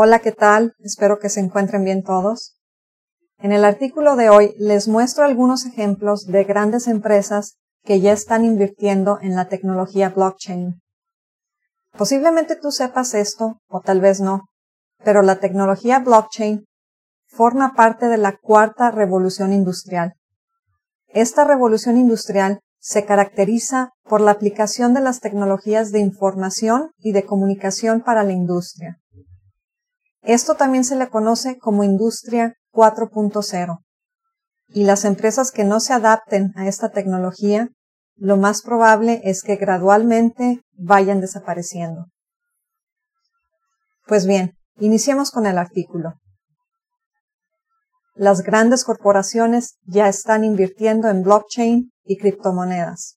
Hola, ¿qué tal? Espero que se encuentren bien todos. En el artículo de hoy les muestro algunos ejemplos de grandes empresas que ya están invirtiendo en la tecnología blockchain. Posiblemente tú sepas esto, o tal vez no, pero la tecnología blockchain forma parte de la cuarta revolución industrial. Esta revolución industrial se caracteriza por la aplicación de las tecnologías de información y de comunicación para la industria. Esto también se le conoce como Industria 4.0. Y las empresas que no se adapten a esta tecnología, lo más probable es que gradualmente vayan desapareciendo. Pues bien, iniciemos con el artículo. Las grandes corporaciones ya están invirtiendo en blockchain y criptomonedas.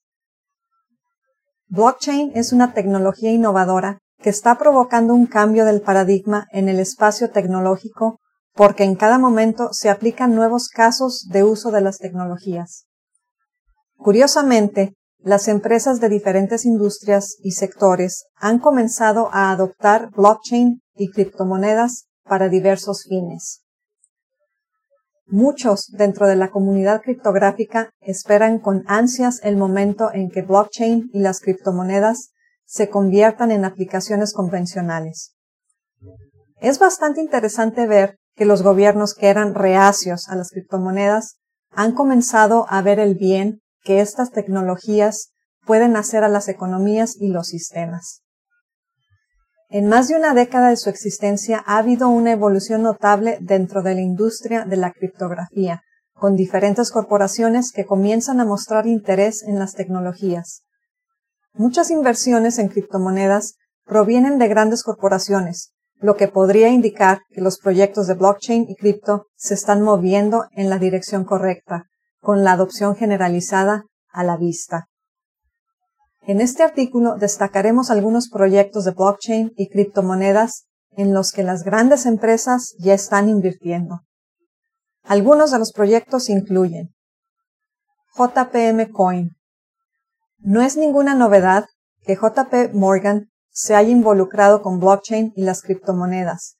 Blockchain es una tecnología innovadora que está provocando un cambio del paradigma en el espacio tecnológico porque en cada momento se aplican nuevos casos de uso de las tecnologías. Curiosamente, las empresas de diferentes industrias y sectores han comenzado a adoptar blockchain y criptomonedas para diversos fines. Muchos dentro de la comunidad criptográfica esperan con ansias el momento en que blockchain y las criptomonedas se conviertan en aplicaciones convencionales. Es bastante interesante ver que los gobiernos que eran reacios a las criptomonedas han comenzado a ver el bien que estas tecnologías pueden hacer a las economías y los sistemas. En más de una década de su existencia ha habido una evolución notable dentro de la industria de la criptografía, con diferentes corporaciones que comienzan a mostrar interés en las tecnologías. Muchas inversiones en criptomonedas provienen de grandes corporaciones, lo que podría indicar que los proyectos de blockchain y cripto se están moviendo en la dirección correcta, con la adopción generalizada a la vista. En este artículo destacaremos algunos proyectos de blockchain y criptomonedas en los que las grandes empresas ya están invirtiendo. Algunos de los proyectos incluyen JPM Coin, no es ninguna novedad que JP Morgan se haya involucrado con blockchain y las criptomonedas,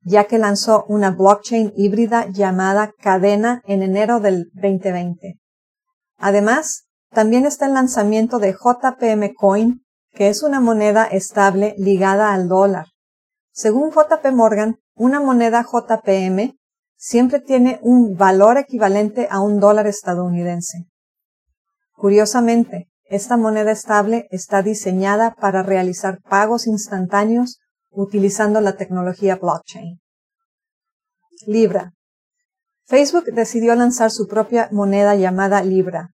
ya que lanzó una blockchain híbrida llamada Cadena en enero del 2020. Además, también está el lanzamiento de JPM Coin, que es una moneda estable ligada al dólar. Según JP Morgan, una moneda JPM siempre tiene un valor equivalente a un dólar estadounidense. Curiosamente, esta moneda estable está diseñada para realizar pagos instantáneos utilizando la tecnología blockchain. Libra. Facebook decidió lanzar su propia moneda llamada Libra.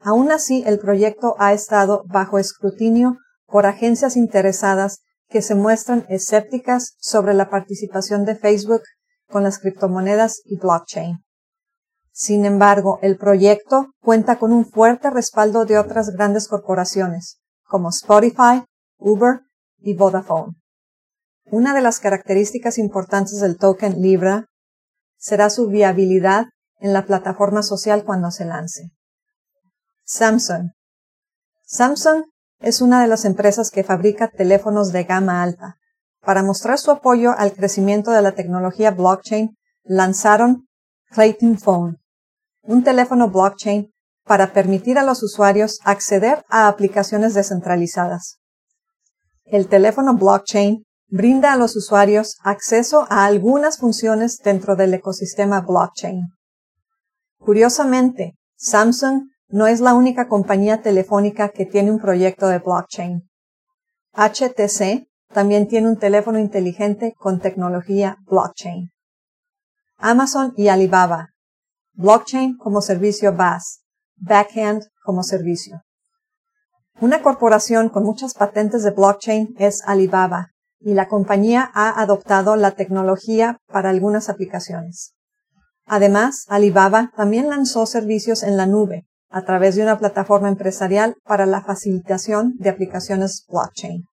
Aún así, el proyecto ha estado bajo escrutinio por agencias interesadas que se muestran escépticas sobre la participación de Facebook con las criptomonedas y blockchain. Sin embargo, el proyecto cuenta con un fuerte respaldo de otras grandes corporaciones, como Spotify, Uber y Vodafone. Una de las características importantes del token Libra será su viabilidad en la plataforma social cuando se lance. Samsung. Samsung es una de las empresas que fabrica teléfonos de gama alta. Para mostrar su apoyo al crecimiento de la tecnología blockchain, lanzaron Clayton Phone, un teléfono blockchain para permitir a los usuarios acceder a aplicaciones descentralizadas. El teléfono blockchain brinda a los usuarios acceso a algunas funciones dentro del ecosistema blockchain. Curiosamente, Samsung no es la única compañía telefónica que tiene un proyecto de blockchain. HTC también tiene un teléfono inteligente con tecnología blockchain. Amazon y Alibaba blockchain como servicio BaaS, backhand como servicio. Una corporación con muchas patentes de blockchain es Alibaba y la compañía ha adoptado la tecnología para algunas aplicaciones. Además, Alibaba también lanzó servicios en la nube a través de una plataforma empresarial para la facilitación de aplicaciones blockchain.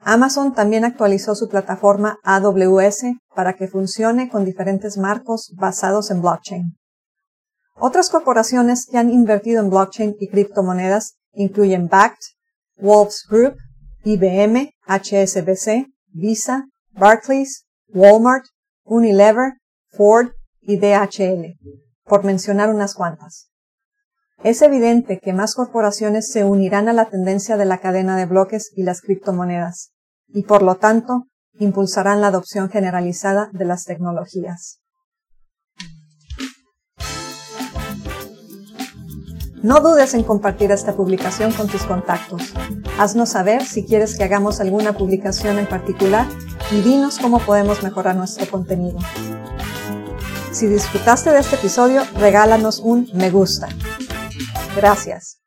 Amazon también actualizó su plataforma AWS para que funcione con diferentes marcos basados en blockchain. Otras corporaciones que han invertido en blockchain y criptomonedas incluyen Bakkt, Wolves Group, IBM, HSBC, Visa, Barclays, Walmart, Unilever, Ford y DHL, por mencionar unas cuantas. Es evidente que más corporaciones se unirán a la tendencia de la cadena de bloques y las criptomonedas, y por lo tanto impulsarán la adopción generalizada de las tecnologías. No dudes en compartir esta publicación con tus contactos. Haznos saber si quieres que hagamos alguna publicación en particular y dinos cómo podemos mejorar nuestro contenido. Si disfrutaste de este episodio, regálanos un me gusta. Gracias.